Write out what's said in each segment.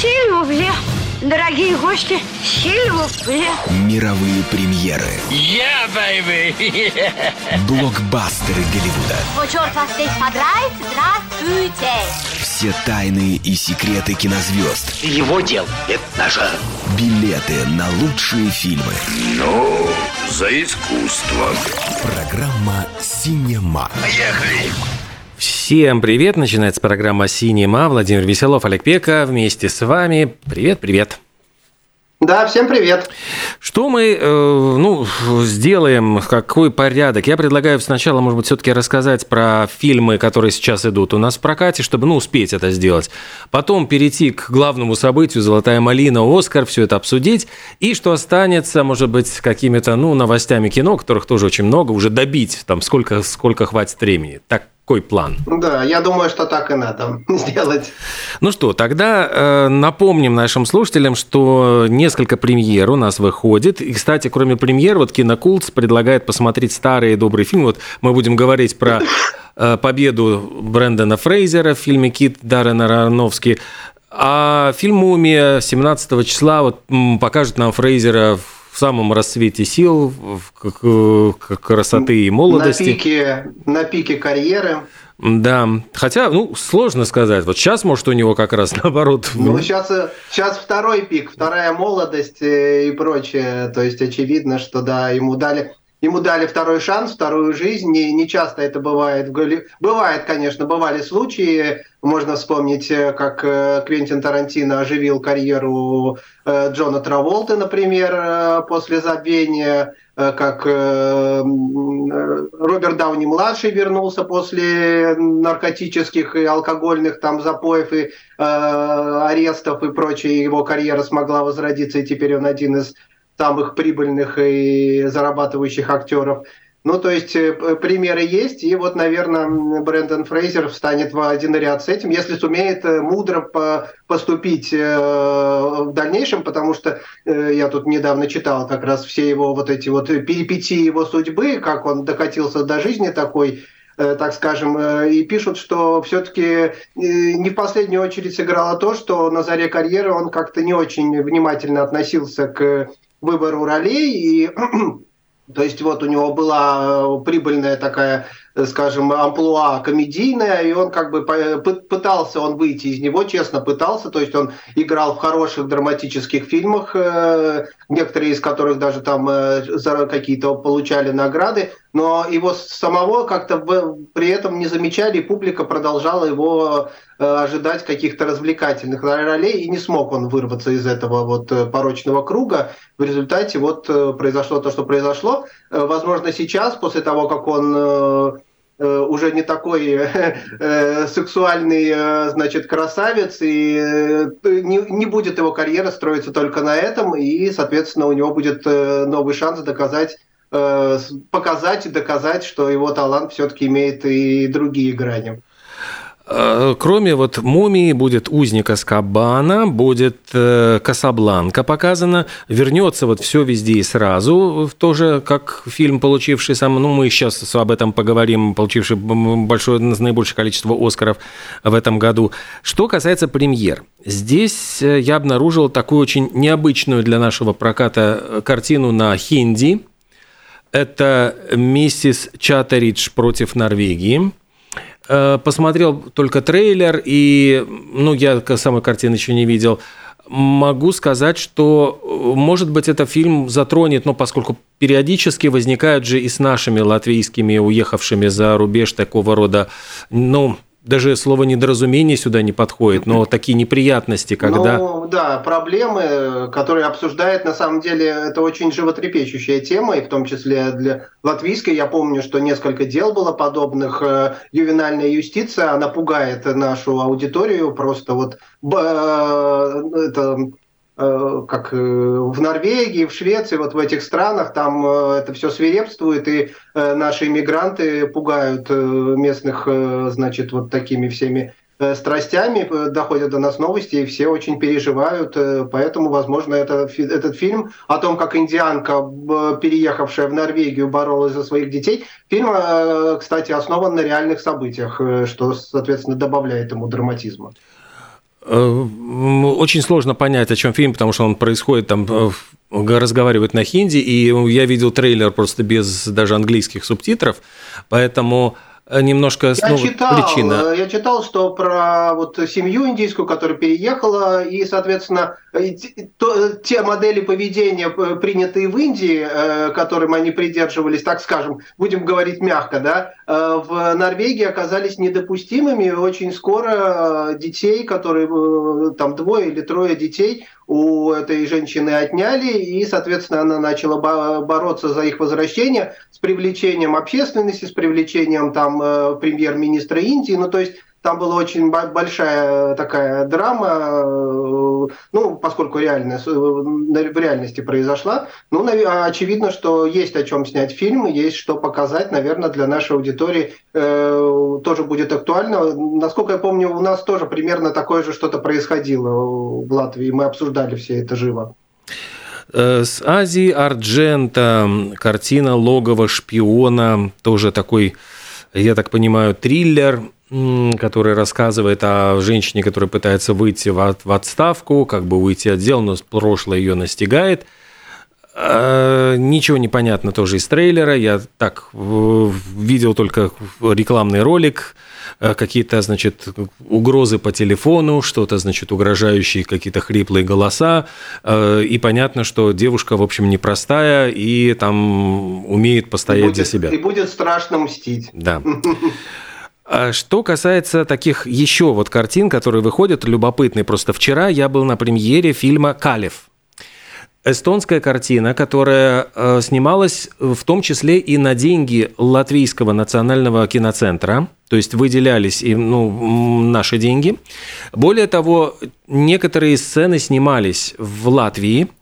Сильвупле. Дорогие гости, сильвупле. Мировые премьеры. Я, baby! Блокбастеры Голливуда. О, черт вас здесь подрать, здравствуйте! Все тайны и секреты кинозвезд. Его дел – это нажа. Билеты на лучшие фильмы. Ну, за искусство. Программа «Синема». Поехали! Всем привет! Начинается программа «Синема». Владимир Веселов, Олег Пека вместе с вами. Привет, привет! Да, всем привет. Что мы э, ну, сделаем, какой порядок? Я предлагаю сначала, может быть, все-таки рассказать про фильмы, которые сейчас идут у нас в прокате, чтобы ну, успеть это сделать. Потом перейти к главному событию «Золотая малина», «Оскар», все это обсудить. И что останется, может быть, какими-то ну, новостями кино, которых тоже очень много, уже добить, там, сколько, сколько хватит времени. Так такой план. Да, я думаю, что так и надо сделать. Ну что, тогда э, напомним нашим слушателям, что несколько премьер у нас выходит. И, кстати, кроме премьер, вот Кинокултс предлагает посмотреть старые добрые фильмы. Вот мы будем говорить про э, победу Брэндона Фрейзера в фильме «Кит» Даррена Аронофски. А фильм «Мумия» 17 числа вот, покажет нам Фрейзера в самом расцвете сил, в красоты и молодости. На пике, на пике карьеры. Да, хотя, ну, сложно сказать. Вот сейчас, может, у него как раз наоборот. Ну, сейчас, сейчас второй пик, вторая молодость э, и прочее. То есть, очевидно, что, да, ему дали ему дали второй шанс, вторую жизнь. Не, не часто это бывает. Бывает, конечно, бывали случаи. Можно вспомнить, э, как э, Квентин Тарантино оживил карьеру э, Джона Траволты, например, после забвения, как Роберт Дауни-младший вернулся после наркотических и алкогольных там запоев и арестов и прочее. Его карьера смогла возродиться, и теперь он один из самых прибыльных и зарабатывающих актеров. Ну, то есть э, примеры есть, и вот, наверное, Брэндон Фрейзер встанет в один ряд с этим, если сумеет э, мудро поступить э, в дальнейшем, потому что я тут недавно читал как раз все его вот эти вот перипетии его судьбы, как он докатился до жизни такой, так скажем, и пишут, что все-таки не в последнюю очередь сыграло то, что на заре карьеры он как-то не очень внимательно относился к выбору ролей. И, то есть вот у него была э, прибыльная такая скажем, амплуа комедийное, и он как бы пытался он выйти из него, честно пытался, то есть он играл в хороших драматических фильмах, э, некоторые из которых даже там э, за какие-то получали награды, но его самого как-то при этом не замечали, и публика продолжала его ожидать каких-то развлекательных ролей, и не смог он вырваться из этого вот порочного круга. В результате вот произошло то, что произошло. Возможно, сейчас, после того, как он Э, уже не такой э, сексуальный, э, значит, красавец, и не, не будет его карьера строиться только на этом, и, соответственно, у него будет новый шанс доказать показать и доказать, что его талант все-таки имеет и другие грани. Э, кроме вот «Мумии» будет «Узник Аскабана», будет э, «Касабланка» показана, вернется вот все везде и сразу, тоже как фильм, получивший сам, ну мы сейчас об этом поговорим, получивший большое, наибольшее количество «Оскаров» в этом году. Что касается премьер, здесь э, я обнаружил такую очень необычную для нашего проката картину на хинди. Это «Миссис Чаттеридж против Норвегии». Э, посмотрел только трейлер, и, ну, я самой картины еще не видел. Могу сказать, что, э, может быть, это фильм затронет, но поскольку периодически возникают же и с нашими латвийскими, уехавшими за рубеж такого рода, ну, даже слово недоразумение сюда не подходит, но такие неприятности, когда... Ну, да, проблемы, которые обсуждают, на самом деле, это очень животрепещущая тема, и в том числе для латвийской. Я помню, что несколько дел было подобных. Э, ювенальная юстиция, она пугает нашу аудиторию, просто вот э, это как э, в Норвегии, в Швеции, вот в этих странах, там э, это все свирепствует, и наши иммигранты пугают местных, значит, вот такими всеми страстями, доходят до нас новости, и все очень переживают, поэтому, возможно, это, этот фильм о том, как индианка, переехавшая в Норвегию, боролась за своих детей, фильм, кстати, основан на реальных событиях, что, соответственно, добавляет ему драматизма. Э, очень сложно понять, о чем фильм, потому что он происходит там разговаривают на хинди, и я видел трейлер просто без даже английских субтитров, поэтому Э, немножко я ну, читал, причина. Э, я читал, что про вот семью индийскую, которая переехала, и, соответственно, то, те модели поведения, э, принятые в Индии, которым они придерживались, так скажем, будем говорить мягко, да, в Норвегии оказались недопустимыми. Очень скоро детей, которые там двое или трое детей у этой женщины отняли, и, соответственно, она начала бороться за их возвращение с привлечением общественности, с привлечением там э, премьер-министра Индии. Ну, то есть там была очень большая такая драма, э, ну, поскольку реальность, э, в реальности произошла. Ну, очевидно, что есть о чем снять фильм, есть что показать, наверное, для нашей аудитории э, тоже будет актуально. Насколько я помню, у нас тоже примерно такое же что-то происходило в Латвии, мы обсуждали все это живо. С Азии Арджента картина «Логово шпиона», тоже такой, я так понимаю, триллер – который рассказывает о женщине, которая пытается выйти в, отставку, как бы уйти от дел, но прошлое ее настигает. А, ничего не понятно тоже из трейлера. Я так видел только рекламный ролик, э, какие-то, значит, угрозы по телефону, что-то, значит, угрожающие какие-то хриплые голоса. Э, и понятно, что девушка, в общем, непростая и там умеет постоять будет, за себя. И будет страшно мстить. Да. А что касается таких еще вот картин, которые выходят, любопытные. Просто вчера я был на премьере фильма «Калев». Эстонская картина, которая э, снималась в том числе и на деньги Латвийского национального киноцентра, то есть выделялись и, ну, наши деньги. Более того, некоторые сцены снимались в Латвии –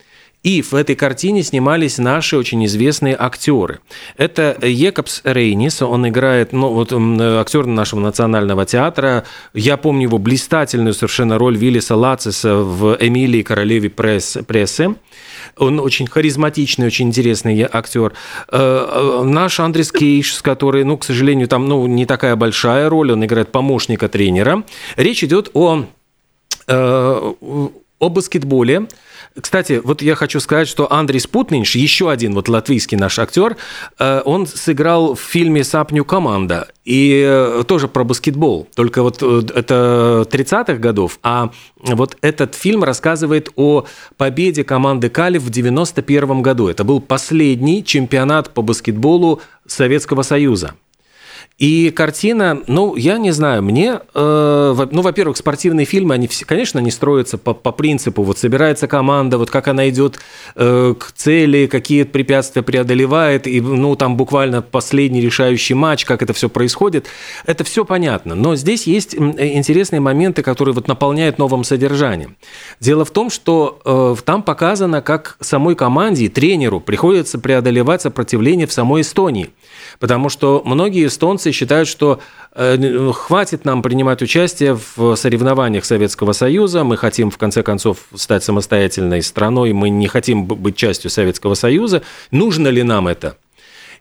и в этой картине снимались наши очень известные актеры. Это Екобс Рейнис, он играет, ну, вот актер нашего национального театра. Я помню его блистательную совершенно роль Виллиса Лациса в «Эмилии королеве пресс, прессы». Он очень харизматичный, очень интересный актер. Э, э, наш Андрес Кейш, который, ну, к сожалению, там ну, не такая большая роль, он играет помощника тренера. Речь идет о, э, о баскетболе. Кстати, вот я хочу сказать, что Андрей Спутнинш, еще один вот латвийский наш актер, э, он сыграл в фильме «Сапню команда», и э, тоже про баскетбол. Только вот э, это 30-х годов, а вот этот фильм рассказывает о победе команды Калиф в 91 году. Это был последний чемпионат по баскетболу Советского Союза. И картина, ну, я не знаю, мне, э, ну, во-первых, спортивные фильмы, они, все, конечно, не строятся по, по принципу, вот собирается команда, вот как она идет э, к цели, какие препятствия преодолевает, и, ну, там буквально последний решающий матч, как это все происходит, это все понятно. Но здесь есть интересные моменты, которые вот наполняют новым содержанием. Дело в том, что э, там показано, как самой команде и тренеру приходится преодолевать сопротивление в самой Эстонии. Потому что многие эстонцы считают, что э, ну, хватит нам принимать участие в соревнованиях Советского Союза, мы хотим в конце концов стать самостоятельной страной, мы не хотим быть частью Советского Союза. Нужно ли нам это?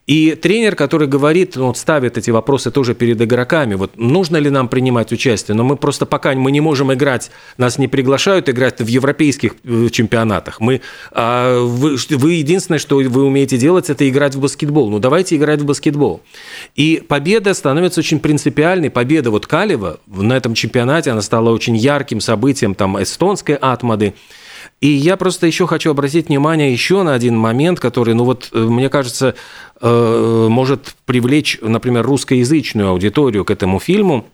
И тренер, который говорит, он ставит эти вопросы тоже перед игроками, вот нужно ли нам принимать участие, но мы просто пока мы не можем играть, нас не приглашают играть в европейских э, чемпионатах. Мы, а, вы, вы единственное, что вы умеете делать, это играть в баскетбол. Ну давайте играть в баскетбол. И победа становится очень принципиальной. Победа вот Калева на этом чемпионате, она стала очень ярким событием там эстонской атмады. И я просто еще хочу обратить внимание еще на один момент, который, ну вот, э, мне кажется, э, может привлечь, например, русскоязычную аудиторию к этому фильму.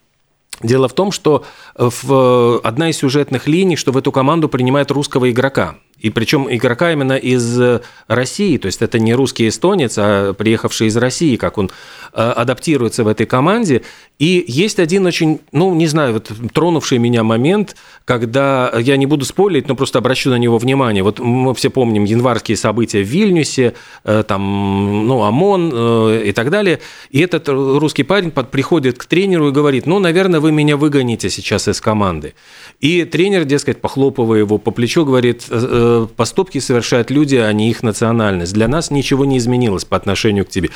Дело в том, что в одна из сюжетных линий, что в эту команду принимает русского игрока. И причем игрока именно из э, России, то есть это не русский эстонец, а приехавший из России, как он э, адаптируется в этой команде. И есть один очень, ну, не знаю, вот тронувший меня момент, когда, я не буду спорить, но просто обращу на него внимание. Вот мы все помним январские события в Вильнюсе, э, там, ну, ОМОН и так далее. И этот русский парень приходит к тренеру и говорит, ну, наверное, вы меня выгоните сейчас из команды. И тренер, дескать, похлопывая его по плечу, говорит, э, поступки совершают люди, а не их национальность. Для нас ничего не изменилось по отношению к тебе.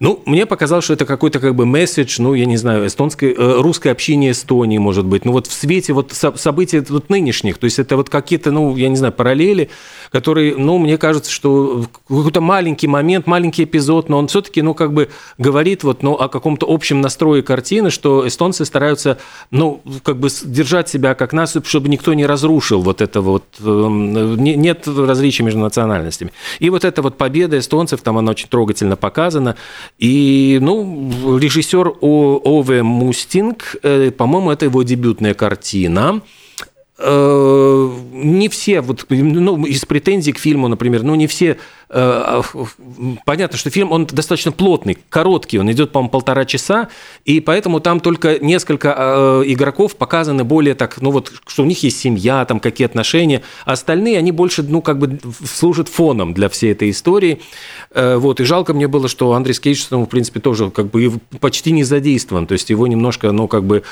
Ну, мне показалось, что это какой-то как бы месседж, ну, я не знаю, эстонской, э, русской общине Эстонии, может быть. Ну, вот в свете вот событий вот нынешних, то есть это вот какие-то, ну, я не знаю, параллели, которые, ну, мне кажется, что какой-то маленький момент, маленький эпизод, но он все-таки, ну, как бы говорит вот, ну, о каком-то общем настрое картины, что эстонцы стараются, ну, как бы держать себя как нас, чтобы никто не разрушил вот это вот, эм, нет различия между национальностями. И вот эта вот победа эстонцев, там она очень трогательно показана. И, ну, режиссер Ове Мустинг, э, по-моему, это его дебютная картина не все, вот, ну, из претензий к фильму, например, ну, не все Э, понятно, что фильм, он достаточно плотный, короткий, он идет, по-моему, полтора часа, и поэтому там только несколько э, игроков показаны более так, ну вот, что у них есть семья, там какие отношения, а остальные, они больше, ну, как бы служат фоном для всей этой истории. Э, вот, и жалко мне было, что Андрей Скейдж, ну, в принципе, тоже как бы почти не задействован, то есть его немножко, ну, как бы,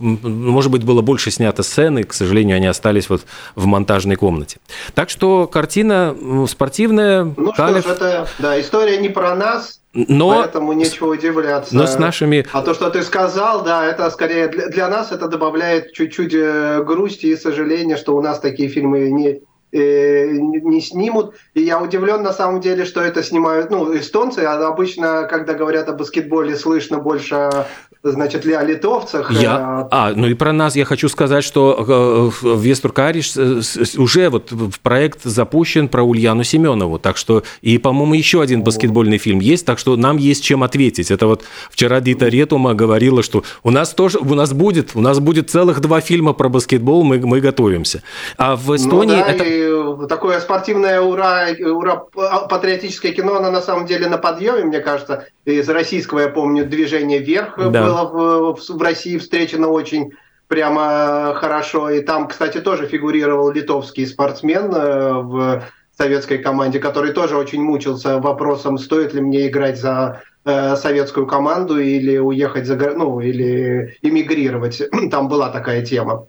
может быть, было больше снято сцены, к сожалению, они остались вот в монтажной комнате. Так что картина ну, спортивная. Ну Калев... что ж, это да, история не про нас, но, поэтому нечего удивляться. Но с нашими... А то, что ты сказал, да, это скорее для, для нас это добавляет чуть-чуть э, грусти и сожаления, что у нас такие фильмы не, э, не снимут. И я удивлен на самом деле, что это снимают ну, эстонцы. А обычно, когда говорят о баскетболе, слышно больше значит, ли о литовцах. Я... Э, а, ну и про нас я хочу сказать, что э, Вестур Кариш э, уже вот проект запущен про Ульяну Семенову, так что, и, по-моему, еще один баскетбольный фильм есть, так что нам есть чем ответить. Это вот вчера Дита Ретума говорила, что у нас тоже, у нас будет, у нас будет целых два фильма про баскетбол, мы, мы готовимся. А в Эстонии ну, да, это... Такое спортивное ура, ура, патриотическое кино, оно на самом деле на подъеме, мне кажется. Из российского, я помню, «Движение вверх» да было в, в России встречено очень прямо хорошо. И там, кстати, тоже фигурировал литовский спортсмен э, в советской команде, который тоже очень мучился вопросом, стоит ли мне играть за э, советскую команду или уехать за ну или эмигрировать. Там была такая тема.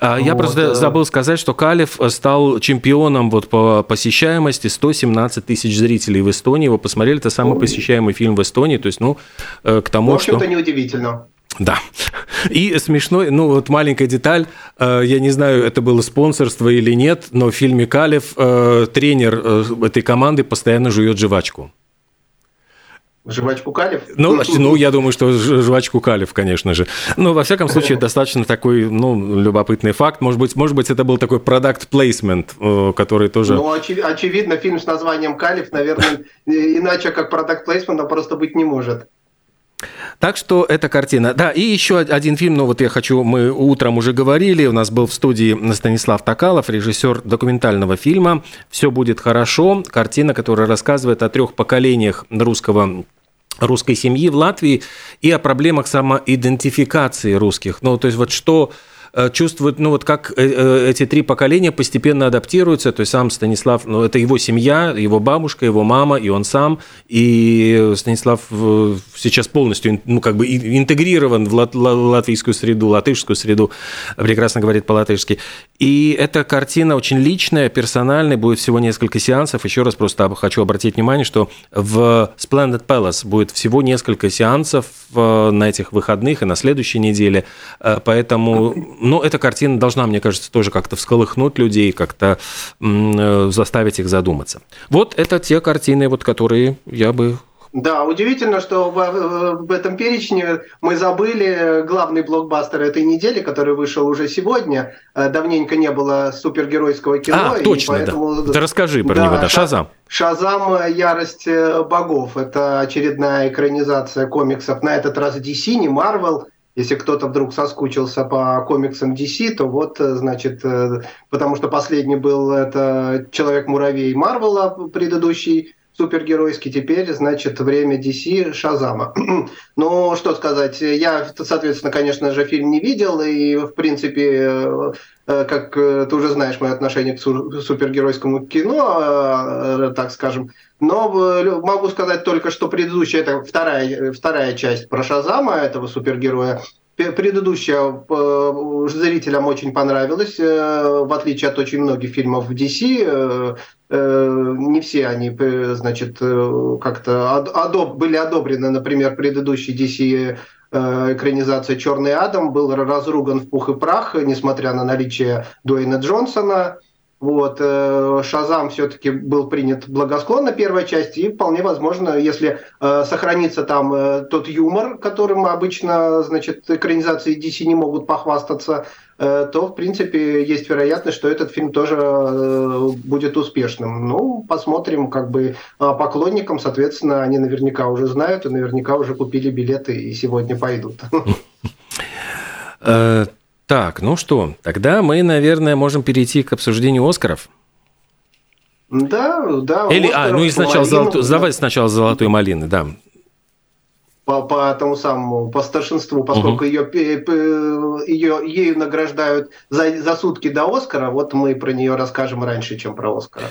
А, я вот. просто э, забыл сказать, что Калев стал чемпионом вот по посещаемости 117 тысяч зрителей в Эстонии. Его посмотрели, это самый посещаемый фильм в Эстонии. То есть, ну, э, к тому, в общем-то, что... неудивительно. Да. И смешной, ну вот маленькая деталь, э, я не знаю, это было спонсорство или нет, но в фильме Калев тренер этой команды постоянно жует жвачку. Жвачку Калев? Ну, ну, я думаю, что жвачку Калев, конечно же. Но, во всяком случае, достаточно такой, ну, любопытный факт. Может быть, может быть это был такой продукт плейсмент, э, который тоже... Ну, очи- очевидно, фильм с названием Калев, наверное, иначе как продукт плейсмент просто быть не может. Так что эта картина. Да, и еще один фильм, ну вот я хочу, мы утром уже говорили, у нас был в студии Станислав Токалов, режиссер документального фильма «Все будет хорошо», картина, которая рассказывает о трех поколениях русского русской семьи в Латвии и о проблемах самоидентификации русских. Ну, то есть вот что чувствует, ну вот как э, э, эти три поколения постепенно адаптируются, то есть сам Станислав, ну это его семья, его бабушка, его мама, и он сам, и Станислав сейчас полностью, ну как бы интегрирован в латвийскую среду, латышскую среду, прекрасно говорит по-латышски. И эта картина очень личная, персональная, будет всего несколько сеансов. Еще раз просто хочу обратить внимание, что в Splendid Palace будет всего несколько сеансов на этих выходных и на следующей неделе, поэтому но эта картина должна, мне кажется, тоже как-то всколыхнуть людей, как-то э, заставить их задуматься. Вот это те картины, вот, которые я бы да, удивительно, что в, в этом перечне мы забыли главный блокбастер этой недели, который вышел уже сегодня. Э, давненько не было супергеройского кино. А, точно, поэтому... да. Ты расскажи про да, него, да, Шазам. Шазам «Ярость э, богов». Это очередная экранизация комиксов, на этот раз DC, не Marvel. Если кто-то вдруг соскучился по комиксам DC, то вот, э, значит, э, потому что последний был это Человек-муравей Марвела, предыдущий супергеройский, теперь, значит, время DC Шазама. ну, что сказать, я, соответственно, конечно же, фильм не видел, и, в принципе, э, как ты уже знаешь мое отношение к супергеройскому кино, так скажем, но могу сказать только, что предыдущая, это вторая, вторая часть про Шазама, этого супергероя, Предыдущая зрителям очень понравилась, в отличие от очень многих фильмов DC. Не все они, значит, как-то адоб, были одобрены, например, предыдущий DC экранизация «Черный Адам» был разруган в пух и прах, несмотря на наличие Дуэйна Джонсона. Вот, э, Шазам все-таки был принят благосклонно первая часть, и вполне возможно, если э, сохранится там э, тот юмор, которым обычно, значит, экранизации DC не могут похвастаться, э, то, в принципе, есть вероятность, что этот фильм тоже э, будет успешным. Ну, посмотрим, как бы а поклонникам, соответственно, они наверняка уже знают и наверняка уже купили билеты и сегодня пойдут. Так, ну что, тогда мы, наверное, можем перейти к обсуждению Оскаров. Да, да. Или, а, ну и сначала, малину, золоту, да. давайте сначала золотой малины, да. По, по тому самому, по старшинству, поскольку угу. ее, ее, ею награждают за, за сутки до Оскара, вот мы про нее расскажем раньше, чем про Оскара.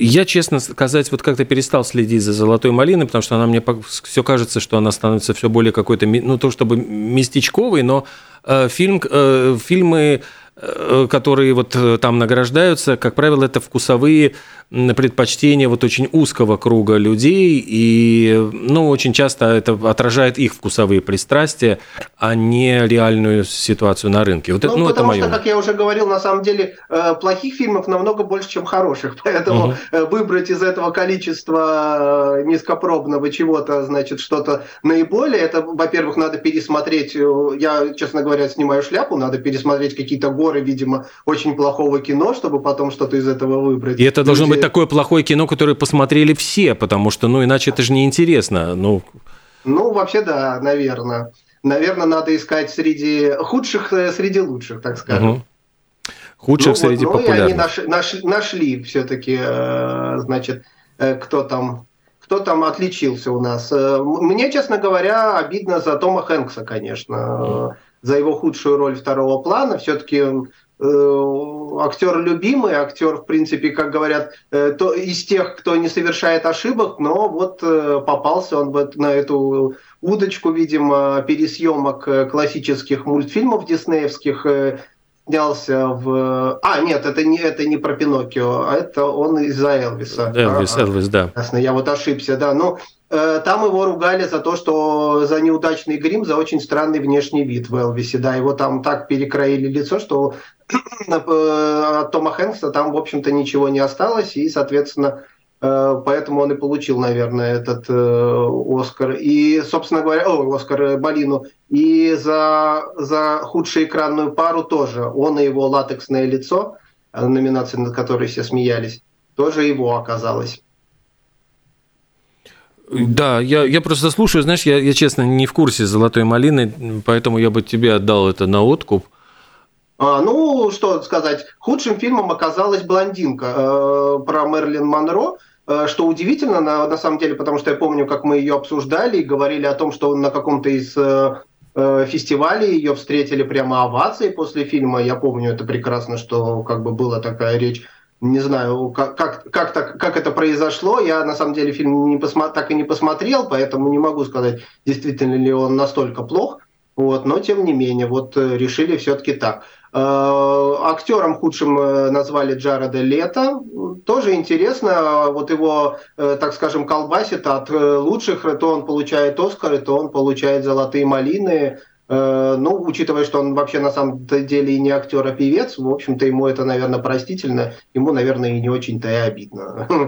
Я, честно сказать, вот как-то перестал следить за «Золотой малиной», потому что она мне все кажется, что она становится все более какой-то, ну, то чтобы местечковой, но э, фильм, э, фильмы Э, которые вот э, там награждаются, как правило, это вкусовые предпочтения вот очень узкого круга людей, и, ну, очень часто это отражает их вкусовые пристрастия, а не реальную ситуацию на рынке. Вот ну, это, ну, потому это что, как я уже говорил, на самом деле э, плохих фильмов намного больше, чем хороших, поэтому угу. выбрать из этого количества низкопробного чего-то, значит, что-то наиболее, это, во-первых, надо пересмотреть, я, честно говоря, снимаю шляпу, надо пересмотреть какие-то горы, видимо, очень плохого кино, чтобы потом что-то из этого выбрать. И это должно быть такое плохое кино, которое посмотрели все, потому что, ну, иначе это же неинтересно. Ну, ну вообще, да, наверное. Наверное, надо искать среди худших, э, среди лучших, так скажем. Угу. Худших ну, среди вот, ну, популярных. И они нашли, нашли, нашли все-таки, э, значит, э, кто там кто там отличился у нас. Мне, честно говоря, обидно за Тома Хэнкса, конечно за его худшую роль второго плана. Все-таки актер любимый, актер, в принципе, как говорят, э, то, из тех, кто не совершает ошибок, но вот э, попался он на эту удочку, видимо, пересъемок э, классических мультфильмов диснеевских, э, снялся в... А, нет, это не, это не про Пиноккио, а это он из-за Элвиса. Элвис, а, Элвис, да. Ясно, я вот ошибся, да. Ну, Э, там его ругали за то, что за неудачный грим, за очень странный внешний вид в Элвисе. Да, его там так перекроили лицо, что э, от Тома Хэнкса там, в общем-то, ничего не осталось. И, соответственно, э, поэтому он и получил, наверное, этот Оскар. И, собственно говоря, о, Оскар Балину. И за, за худшую экранную пару тоже. Он и его латексное лицо, номинация, над которой все смеялись, тоже его оказалось. Да, я, я просто слушаю, знаешь, я, я честно не в курсе золотой малины, поэтому я бы тебе отдал это на откуп. А, ну, что сказать, худшим фильмом оказалась «Блондинка» э, про Мерлин Монро, э, что удивительно, на, на самом деле, потому что я помню, как мы ее обсуждали и говорили о том, что на каком-то из э, э фестивалей ее встретили прямо овацией после фильма. Я помню это прекрасно, что как бы была такая речь не знаю, как, как, как, как это произошло. Я на самом деле фильм не посмо, так и не посмотрел, поэтому не могу сказать, действительно ли он настолько плох. Вот, но тем не менее, вот решили все-таки так. Э, актером худшим э, назвали Джареда Лето. Тоже интересно, вот его, так скажем, колбасит от лучших, то он получает Оскары, то он получает золотые малины. Э, ну, учитывая, что он вообще на самом деле и не актер, а певец, в общем-то, ему это, наверное, простительно, ему, наверное, и не очень-то и обидно.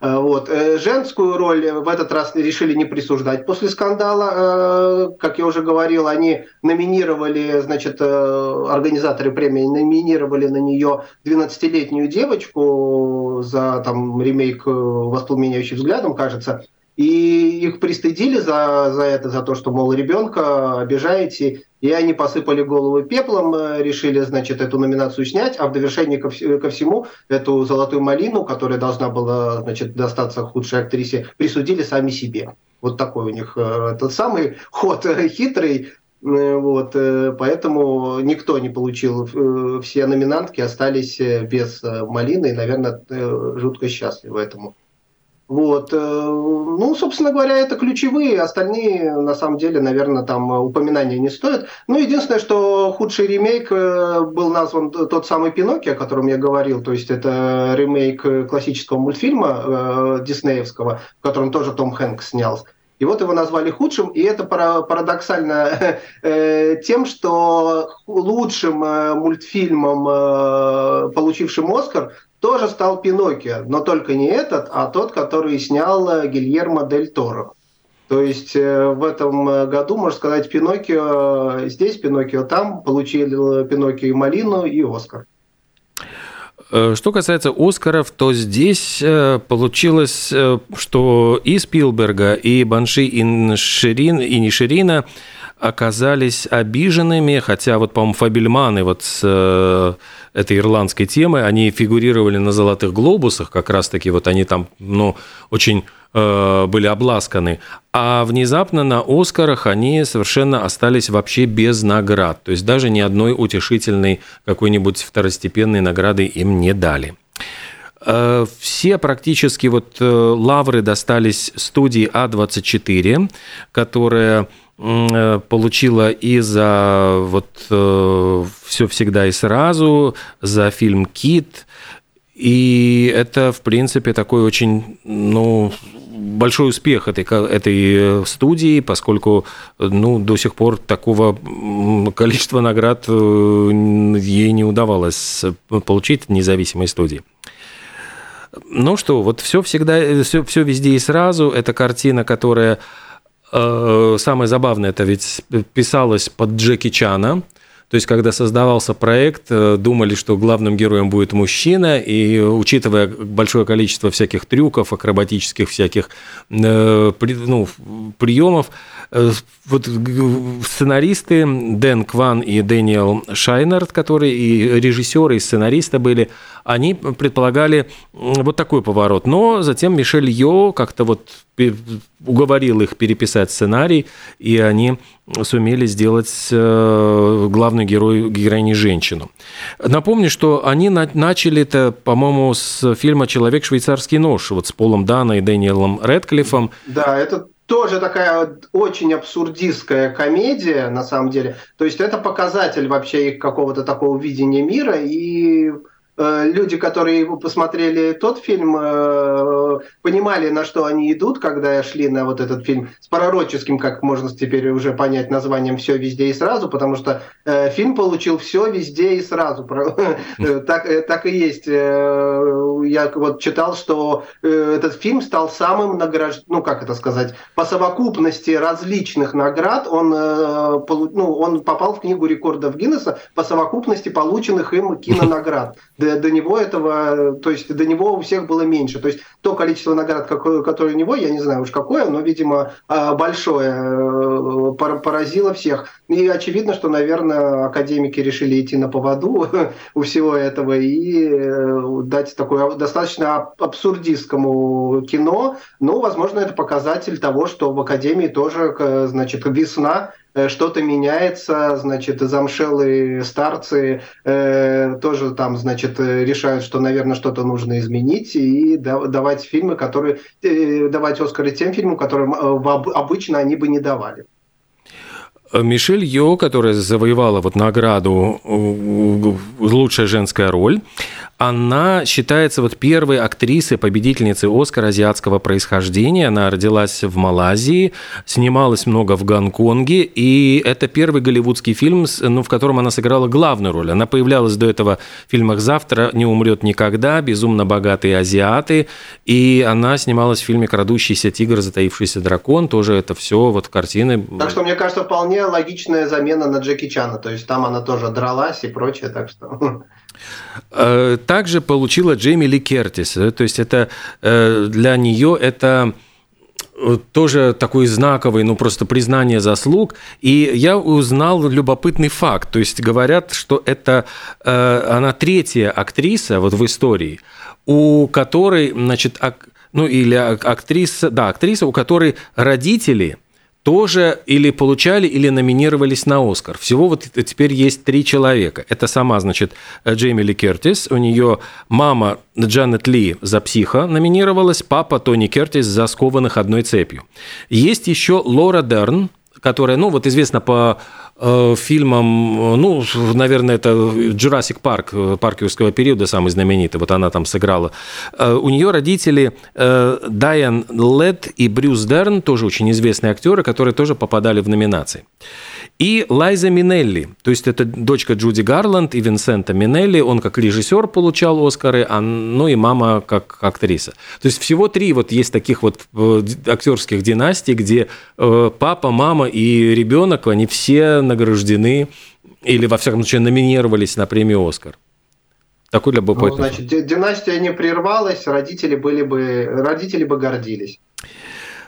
Э, вот. Э, женскую роль в этот раз решили не присуждать после скандала. Как я уже говорил, они номинировали, значит, организаторы премии номинировали на нее 12-летнюю девочку за там ремейк «Воспламеняющий взглядом», кажется, и их пристыдили за, за это, за то, что, мол, ребенка обижаете, и они посыпали голову пеплом, э, решили, значит, эту номинацию снять, а в довершение ко, ко всему эту «Золотую малину», которая должна была, значит, достаться худшей актрисе, присудили сами себе. Вот такой у них э, тот самый ход э, хитрый, вот, поэтому никто не получил, все номинантки остались без малины и, наверное, жутко счастливы этому. Вот. Ну, собственно говоря, это ключевые, остальные, на самом деле, наверное, там упоминания не стоят. Ну, единственное, что худший ремейк был назван тот самый Пиноккио, о котором я говорил, то есть это ремейк классического мультфильма диснеевского, в котором тоже Том Хэнкс снялся. И вот его назвали худшим, и это парадоксально э, тем, что лучшим э, мультфильмом, э, получившим Оскар, тоже стал Пиноккио, но только не этот, а тот, который снял Гильермо Дель Торо. То есть в этом году, можно сказать, Пиноккио здесь, Пиноккио там, получили Пиноккио и Малину, и Оскар. Э, что касается Оскаров, то здесь э, получилось, э, что и Спилберга, и Банши, и Ниширин, и Ниширина оказались обиженными, хотя вот, по-моему, Фабельманы вот с этой ирландской темы, они фигурировали на «Золотых глобусах», как раз-таки вот они там, ну, очень Э, были обласканы, а внезапно на Оскарах они совершенно остались вообще без наград, то есть даже ни одной утешительной какой-нибудь второстепенной награды им не дали. Э, все практически вот э, лавры достались студии А24, которая получила и за вот все всегда и сразу, за фильм Кит, и это, в принципе, такой очень, ну, большой успех этой, этой студии, поскольку ну, до сих пор такого количества наград э, ей не удавалось получить независимой студии. Ну что, вот все всегда, все, все везде и сразу. Это картина, которая э, самое забавное, это ведь писалась под Джеки Чана. То есть, когда создавался проект, э, думали, что главным героем будет мужчина, и учитывая большое количество всяких трюков, акробатических всяких э, ну, приемов, э, вот сценаристы Дэн Кван и Дэниел Шайнерт, которые и режиссеры, и сценаристы были, они предполагали вот такой поворот. Но затем Мишель Йо как-то вот уговорил их переписать сценарий, и они сумели сделать э, главную герою, героиней женщину. Напомню, что они начали это, по-моему, с фильма «Человек швейцарский нож», вот с Полом Дана и Дэниелом Редклиффом. Да, это тоже такая очень абсурдистская комедия, на самом деле. То есть это показатель вообще их какого-то такого видения мира и люди, которые посмотрели тот фильм, э, понимали, на что они идут, когда шли на вот этот фильм с пророческим, как можно теперь уже понять, названием «Все везде и сразу», потому что э, фильм получил «Все везде и сразу». так, так и есть. Я вот читал, что этот фильм стал самым награжд... ну как это сказать, по совокупности различных наград он, ну, он попал в книгу рекордов Гиннесса по совокупности полученных им кинонаград до, до него этого, то есть до него у всех было меньше. То есть то количество наград, какое, которое у него, я не знаю уж какое, но, видимо, а, большое, э, поразило всех. И очевидно, что, наверное, академики решили идти на поводу у всего этого и э, дать такое достаточно абсурдистскому кино. Ну, возможно, это показатель того, что в академии тоже, значит, весна Э, что-то меняется, значит, замшелые старцы э, тоже там, значит, э, решают, что, наверное, что-то нужно изменить и давать фильмы, которые, э, давать Оскары тем фильмам, которым э, обычно они бы не давали. Мишель Йо, которая завоевала вот награду «Лучшая женская роль», она считается вот первой актрисой, победительницей Оскара азиатского происхождения. Она родилась в Малайзии, снималась много в Гонконге, и это первый голливудский фильм, ну, в котором она сыграла главную роль. Она появлялась до этого в фильмах «Завтра не умрет никогда», «Безумно богатые азиаты», и она снималась в фильме «Крадущийся тигр, затаившийся дракон», тоже это все вот картины. Так что, мне кажется, вполне логичная замена на Джеки Чана, то есть там она тоже дралась и прочее, так что... Э, также получила Джейми Ли Кертис. Э, то есть это э, для нее это тоже такой знаковый, ну просто признание заслуг. И я узнал любопытный факт. То есть говорят, что это она третья актриса вот в истории, у которой, значит, ак, ну или актриса, да, актриса, у которой родители – тоже или получали, или номинировались на Оскар. Всего вот теперь есть три человека. Это сама, значит, Джейми Ли Кертис, у нее мама Джанет Ли за «Психа» номинировалась, папа Тони Кертис за «Скованных одной цепью». Есть еще Лора Дерн, которая, ну, вот известна по э, фильмам, ну, наверное, это Jurassic Парк, э, парк юрского периода самый знаменитый, вот она там сыграла. Э, у нее родители э, Дайан Лед и Брюс Дерн, тоже очень известные актеры, которые тоже попадали в номинации. И Лайза Минелли, то есть это дочка Джуди Гарланд и Винсента Минелли, он как режиссер получал Оскары, а, ну и мама как актриса. То есть всего три вот есть таких вот э, актерских династий, где э, папа, мама и ребенок, они все награждены или, во всяком случае, номинировались на премию «Оскар». Такой любопытный. Ну, значит, династия не прервалась, родители, были бы, родители бы гордились.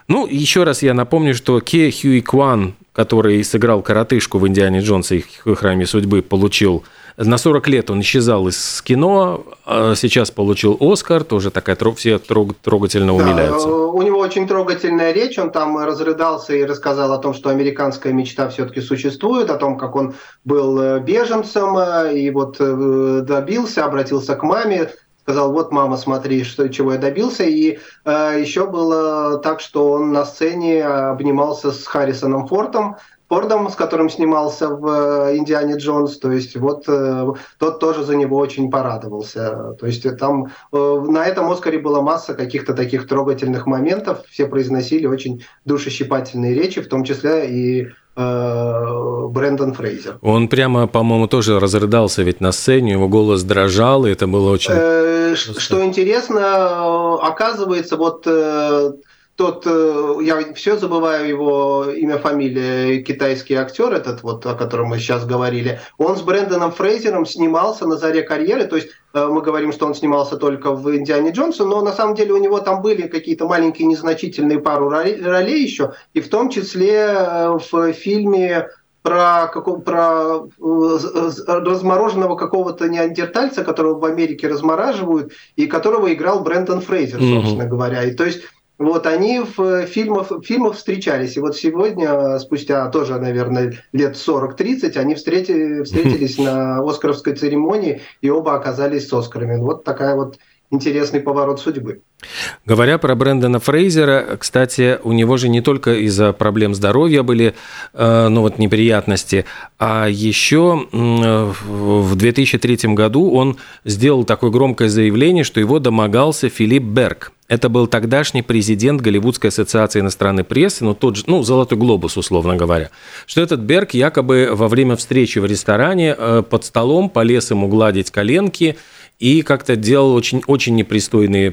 Ну, еще раз я напомню, что Ке Хьюи Кван, который сыграл коротышку в «Индиане Джонсе» и «Храме судьбы», получил на 40 лет он исчезал из кино, а сейчас получил Оскар, тоже такая все трогательно умиляются. Да, у него очень трогательная речь, он там разрыдался и рассказал о том, что американская мечта все-таки существует, о том, как он был э, беженцем э, и вот э, добился, обратился к маме, сказал, вот, мама, смотри, что, чего я добился. И э, еще было так, что он на сцене обнимался с Харрисоном Фортом, Фордом, с которым снимался в э, «Индиане Джонс». То есть вот э, тот тоже за него очень порадовался. То есть там э, на этом «Оскаре» была масса каких-то таких трогательных моментов. Все произносили очень душещипательные речи, в том числе и Брэндон Фрейзер. Он прямо, по-моему, тоже разрыдался ведь на сцене, его голос дрожал, и это было очень... Э, что интересно, оказывается, вот э, тот, я все забываю его имя, фамилия, китайский актер этот, вот, о котором мы сейчас говорили, он с Брэндоном Фрейзером снимался на заре карьеры, то есть Э, мы говорим, что он снимался только в «Индиане Джонсе», но на самом деле у него там были какие-то маленькие незначительные пару ролей еще, и в том числе э, в фильме про, какого, про э, размороженного какого-то неандертальца, которого в Америке размораживают, и которого играл Брэндон Фрейзер, собственно mm-hmm. говоря. И то есть вот они в фильмах, в фильмах встречались. И вот сегодня, спустя тоже, наверное, лет 40-30, они встретили, встретились на Оскаровской церемонии, и оба оказались с Оскарами. Вот такая вот интересный поворот судьбы. Говоря про Брэндона Фрейзера, кстати, у него же не только из-за проблем здоровья были э, ну, вот, неприятности, а еще в 2003 году он сделал такое громкое заявление, что его домогался Филипп Берг. Это был тогдашний президент Голливудской ассоциации иностранной прессы, ну, тот же, ну, «Золотой глобус», условно говоря, что этот Берг якобы во время встречи в ресторане э, под столом полез ему гладить коленки, и как-то делал очень, очень непристойные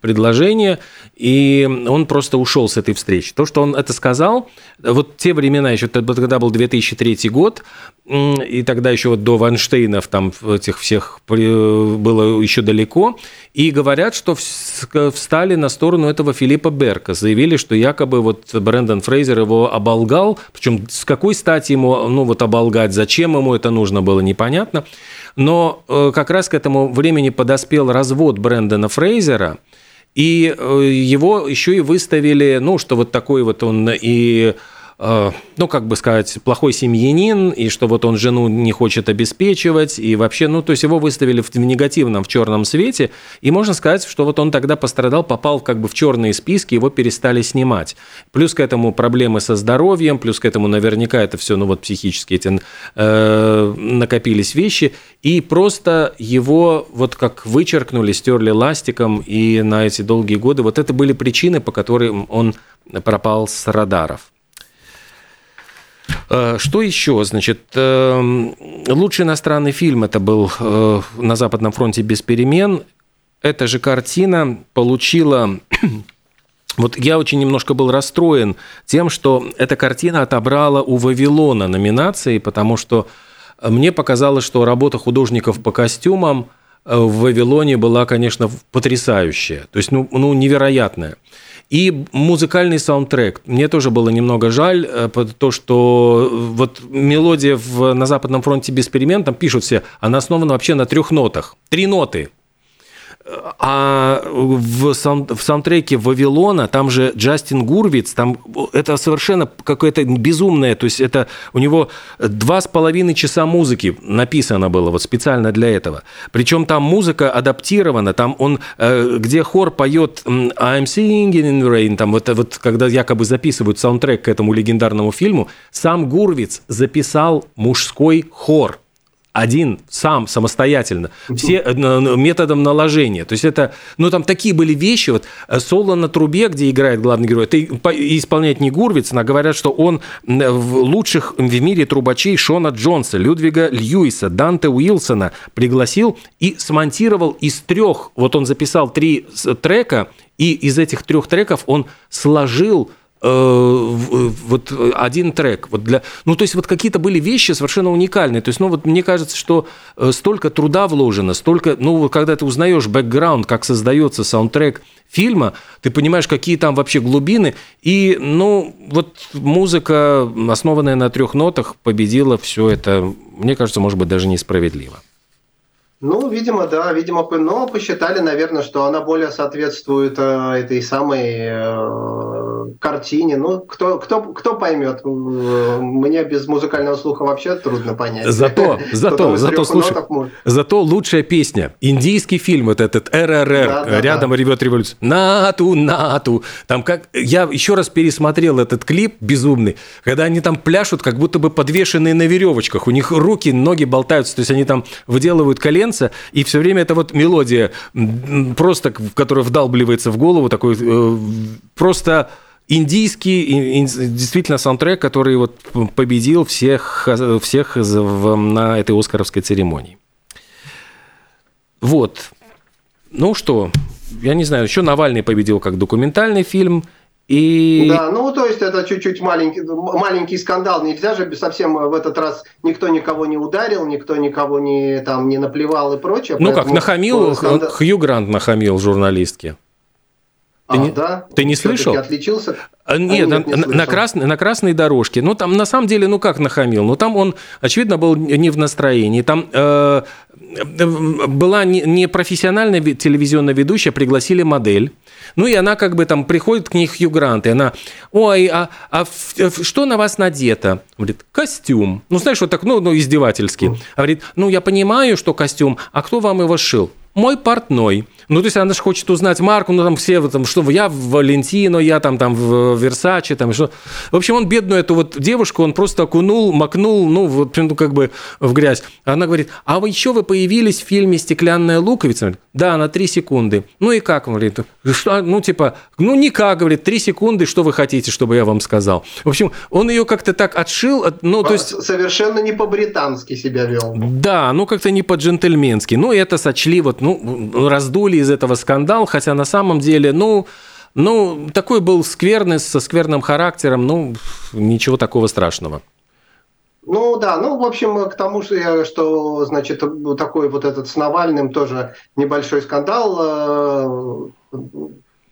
предложения, и он просто ушел с этой встречи. То, что он это сказал, вот те времена еще, тогда был 2003 год, и тогда еще вот до Ванштейнов там этих всех было еще далеко, и говорят, что встали на сторону этого Филиппа Берка, заявили, что якобы вот Брэндон Фрейзер его оболгал, причем с какой стати ему, ну вот оболгать, зачем ему это нужно было, непонятно. Но э, как раз к этому времени подоспел развод Брэндона Фрейзера, и э, его еще и выставили, ну, что вот такой вот он и ну, как бы сказать, плохой семьянин, и что вот он жену не хочет обеспечивать, и вообще, ну, то есть его выставили в негативном, в черном свете, и можно сказать, что вот он тогда пострадал, попал как бы в черные списки, его перестали снимать. Плюс к этому проблемы со здоровьем, плюс к этому наверняка это все, ну, вот психически эти э, накопились вещи, и просто его вот как вычеркнули, стерли ластиком, и на эти долгие годы вот это были причины, по которым он пропал с радаров. Э, что еще? Значит, эм, лучший иностранный фильм это был э, «На Западном фронте без перемен». Эта же картина получила вот я очень немножко был расстроен тем, что эта картина отобрала у Вавилона номинации, потому что мне показалось, что работа художников по костюмам э, в Вавилоне была, конечно, потрясающая, то есть ну, ну невероятная. И музыкальный саундтрек. Мне тоже было немного жаль, э, то, что э, вот мелодия в, на Западном фронте без перемен, там пишут все, она основана вообще на трех нотах. Три ноты. А в, саунд, в саундтреке Вавилона, там же Джастин Гурвиц, там это совершенно какое-то безумное, то есть это у него два с половиной часа музыки написано было вот специально для этого. Причем там музыка адаптирована, там он, э, где хор поет I'm singing in the rain, там вот, вот когда якобы записывают саундтрек к этому легендарному фильму, сам Гурвиц записал мужской хор один сам самостоятельно, все э, методом наложения. То есть это, ну там такие были вещи, вот э, соло на трубе, где играет главный герой, это исполняет не Гурвиц, но говорят, что он в лучших в мире трубачей Шона Джонса, Людвига Льюиса, Данте Уилсона пригласил и смонтировал из трех, вот он записал три трека, и из этих трех треков он сложил Э, вот один трек. Вот для, ну, то есть вот какие-то были вещи совершенно уникальные. То есть, ну, вот мне кажется, что э, столько труда вложено, столько, ну, когда ты узнаешь бэкграунд, как создается саундтрек фильма, ты понимаешь, какие там вообще глубины. И, ну, вот музыка, основанная на трех нотах, победила все это, мне кажется, может быть, даже несправедливо. Ну, видимо, да, видимо, но посчитали, наверное, что она более соответствует э, этой самой э, картине. Ну, кто, кто, кто поймет? Мне без музыкального слуха вообще трудно понять. Зато, зато, зато, слушай, зато лучшая песня. Индийский фильм, вот этот РРР, да, да, рядом да. ревет революция. Нату, нату. Там как... Я еще раз пересмотрел этот клип безумный, когда они там пляшут, как будто бы подвешенные на веревочках. У них руки, ноги болтаются, то есть они там выделывают коленца, и все время это вот мелодия просто, которая вдалбливается в голову, такой э, просто индийский действительно саундтрек, который вот победил всех, всех на этой Оскаровской церемонии. Вот. Ну что, я не знаю, еще Навальный победил как документальный фильм. И... Да, ну то есть это чуть-чуть маленький, маленький скандал. Нельзя же совсем в этот раз никто никого не ударил, никто никого не, там, не наплевал и прочее. Ну как, нахамил, скандал... Хью Грант нахамил журналистке. Ты, а, не, да? ты не слышал? отличился? А, нет, а, на, не на, красной, на красной дорожке. Ну, там на самом деле, ну как нахамил? Ну, там он, очевидно, был не в настроении. Там э, была не, не профессиональная телевизионная ведущая, пригласили модель. Ну, и она как бы там приходит к ней Хью Грант, и она, ой, а, а что на вас надето? Говорит, костюм. Ну, знаешь, вот так, ну, ну издевательски. Говорит, ну, я понимаю, что костюм, а кто вам его шил? Мой портной. Ну, то есть она же хочет узнать марку, ну, там все, там, что я в Валентино, я там, там в Версаче, там, что. В общем, он бедную эту вот девушку, он просто окунул, макнул, ну, вот, ну, как бы в грязь. Она говорит, а вы еще вы появились в фильме «Стеклянная луковица»? Да, на три секунды. Ну, и как? Он говорит, что, ну, типа, ну, никак, говорит, три секунды, что вы хотите, чтобы я вам сказал? В общем, он ее как-то так отшил, ну, то есть... Совершенно не по-британски себя вел. Да, ну, как-то не по-джентльменски. Ну, это сочли, вот, ну, раздули из этого скандал, хотя на самом деле, ну, ну, такой был скверный, со скверным характером, ну, ничего такого страшного. Ну да, ну в общем к тому, что, что значит такой вот этот с Навальным тоже небольшой скандал э,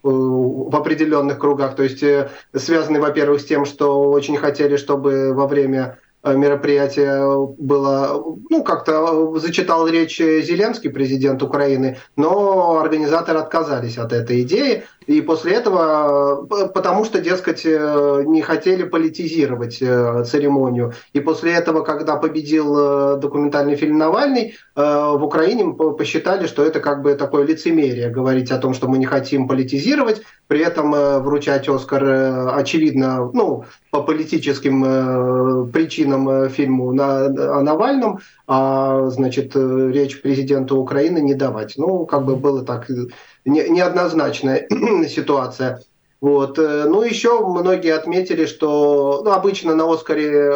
в определенных кругах, то есть э, связанный, во-первых, с тем, что очень хотели, чтобы во время Э, мероприятие было, ну, как-то зачитал речь Зеленский, президент Украины, но организаторы отказались от этой идеи, и после этого, потому что, дескать, э, не хотели политизировать э, церемонию. И после этого, когда победил документальный фильм «Навальный», в Украине посчитали, что это как бы такое лицемерие, говорить о том, что мы не хотим политизировать, при этом вручать «Оскар», очевидно, ну, по политическим причинам причинам э, фильму на, о Навальном, а, значит, э, речь президента Украины не давать. Ну, как бы было так, э, не, неоднозначная ситуация. Вот. Ну, еще многие отметили, что ну, обычно на Оскаре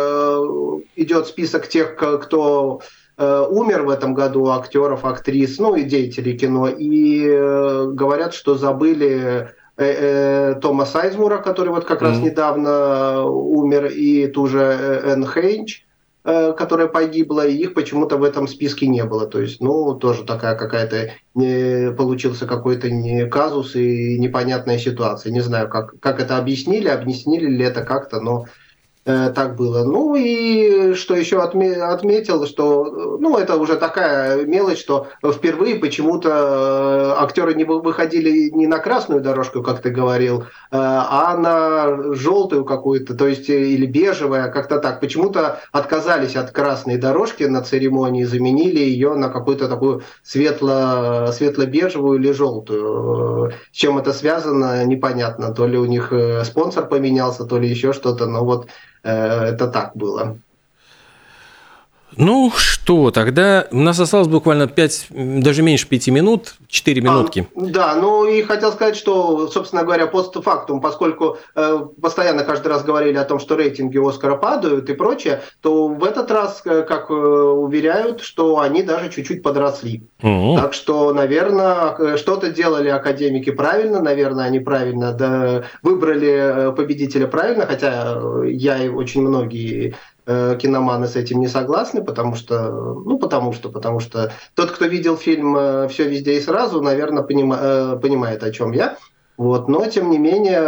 идет список тех, кто умер в этом году, актеров, актрис, ну и деятелей кино, и говорят, что забыли Э, э, Тома Сайзмура, который вот как mm-hmm. раз недавно умер, и ту же э, Энн Хейнч, которая погибла, и их почему-то в этом списке не было. То есть, ну, тоже такая какая-то не, получился какой-то не казус и непонятная ситуация. Не знаю, как, как это объяснили, объяснили ли это как-то, но Э, так было. Ну и что еще отметил, что ну это уже такая мелочь, что впервые почему-то э, актеры не выходили не на красную дорожку, как ты говорил, э, а на желтую какую-то, то есть или бежевая, как-то так. Почему-то отказались от красной дорожки на церемонии, заменили ее на какую-то такую светло, светло-бежевую или желтую. С чем это связано, непонятно. То ли у них спонсор поменялся, то ли еще что-то. Но вот Э, это так было. Ну что, тогда у нас осталось буквально 5, даже меньше 5 минут, 4 а, минутки. А, да, ну и хотел сказать, что, собственно говоря, постфактум, поскольку э, постоянно каждый раз говорили о том, что рейтинги Оскара падают и прочее, то в этот раз, э, как э, уверяют, что они даже чуть-чуть подросли. Угу. Так что, наверное, э, что-то делали академики правильно, наверное, они правильно да, выбрали победителя правильно, хотя я и очень многие Э, киноманы с этим не согласны, потому что, ну, потому что, потому что тот, кто видел фильм э, «Все везде и сразу», наверное, понима, э, понимает, о чем я. Вот, но тем не менее,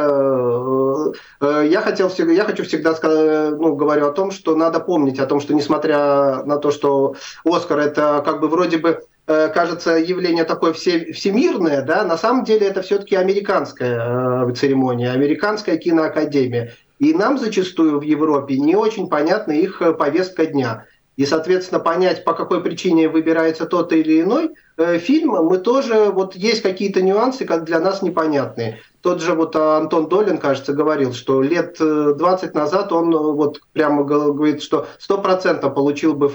я хотел я хочу всегда сказать, ну, говорю о том, что надо помнить о том, что несмотря на то, что Оскар это как бы вроде бы кажется явление такое все, всемирное, да, на самом деле это все-таки американская церемония, американская киноакадемия. И нам зачастую в Европе не очень понятна их э, повестка дня. И, соответственно, понять, по какой причине выбирается тот или иной э, фильм, мы тоже, вот есть какие-то нюансы, как для нас непонятные. Тот же вот Антон Долин, кажется, говорил, что лет 20 э, назад он э, вот прямо говорит, что 100% получил бы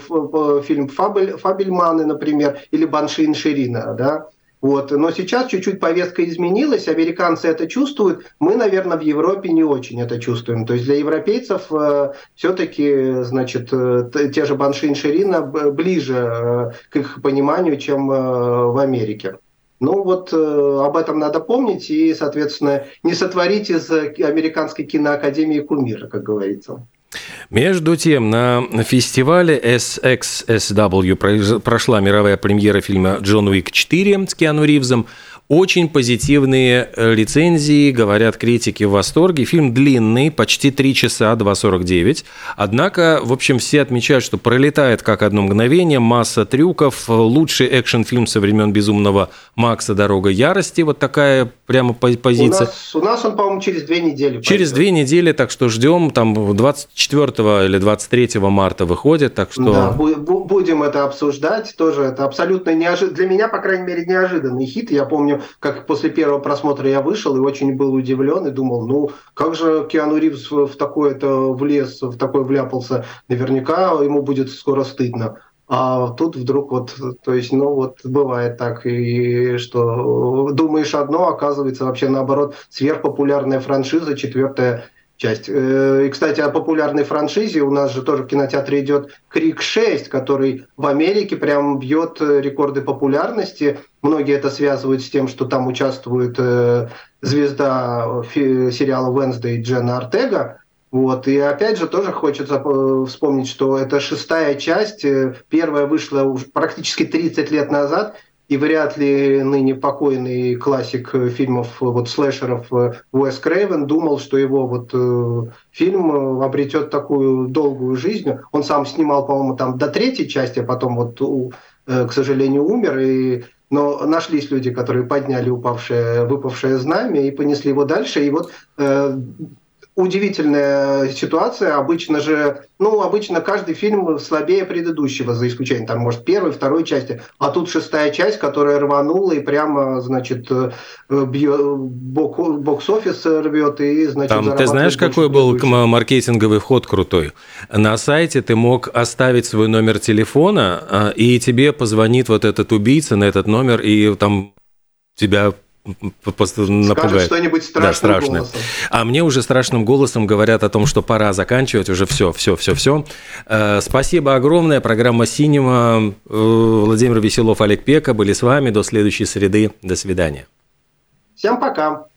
фильм Фабель, Фабельманы, например, или Баншин Ширина, да, вот. Но сейчас чуть-чуть повестка изменилась, американцы это чувствуют, мы, наверное, в Европе не очень это чувствуем. То есть для европейцев э, все-таки, значит, э, те же Баншин Ширина ближе э, к их пониманию, чем э, в Америке. Ну вот э, об этом надо помнить и, соответственно, не сотворить из американской киноакадемии кумира, как говорится. Между тем, на фестивале SXSW прошла мировая премьера фильма «Джон Уик 4» с Киану Ривзом – очень позитивные э, рецензии, говорят критики в восторге. Фильм длинный, почти 3 часа, 2.49. Однако, в общем, все отмечают, что пролетает как одно мгновение, масса трюков, лучший экшен-фильм со времен «Безумного Макса. Дорога ярости». Вот такая прямо позиция. У нас, у нас он, по-моему, через две недели. Через две недели, так что ждем, там 24 или 23 марта выходит, так что... Да, будем это обсуждать, тоже это абсолютно неожиданно, для меня, по крайней мере, неожиданный хит. Я помню, как после первого просмотра я вышел и очень был удивлен и думал, ну, как же Киану Ривз в такое-то влез, в такое вляпался, наверняка ему будет скоро стыдно. А тут вдруг вот, то есть, ну вот бывает так, и что думаешь одно, оказывается вообще наоборот сверхпопулярная франшиза, четвертая часть. Э, и, кстати, о популярной франшизе у нас же тоже в кинотеатре идет Крик 6, который в Америке прям бьет э, рекорды популярности. Многие это связывают с тем, что там участвует э, звезда сериала Wednesday Джена Артега. Вот. И опять же тоже хочется вспомнить, что это шестая часть. Первая вышла уже практически 30 лет назад – и вряд ли ныне покойный классик фильмов э, вот слэшеров э, Уэс Крейвен думал, что его вот э, фильм обретет такую долгую жизнь. Он сам снимал, по-моему, там до третьей части, а потом вот, к сожалению, умер. И но нашлись люди, которые подняли упавшее, выпавшее знамя и понесли его дальше. И вот удивительная ситуация. Обычно же, ну, обычно каждый фильм слабее предыдущего, за исключением, там, может, первой, второй части. А тут шестая часть, которая рванула и прямо, значит, э, бок, бокс-офис рвет и, значит, Там, ты знаешь, какой был маркетинговый ход крутой? На сайте ты мог оставить свой номер телефона, а, и тебе позвонит вот этот убийца на этот номер, и там тебя просто напугает. что-нибудь страшным да, страшное. голосом. А мне уже страшным голосом говорят о том, что пора заканчивать уже все, все, все, все. Э, спасибо огромное. Программа «Синема». Э, Владимир Веселов, Олег Пека были с вами. До следующей среды. До свидания. Всем пока.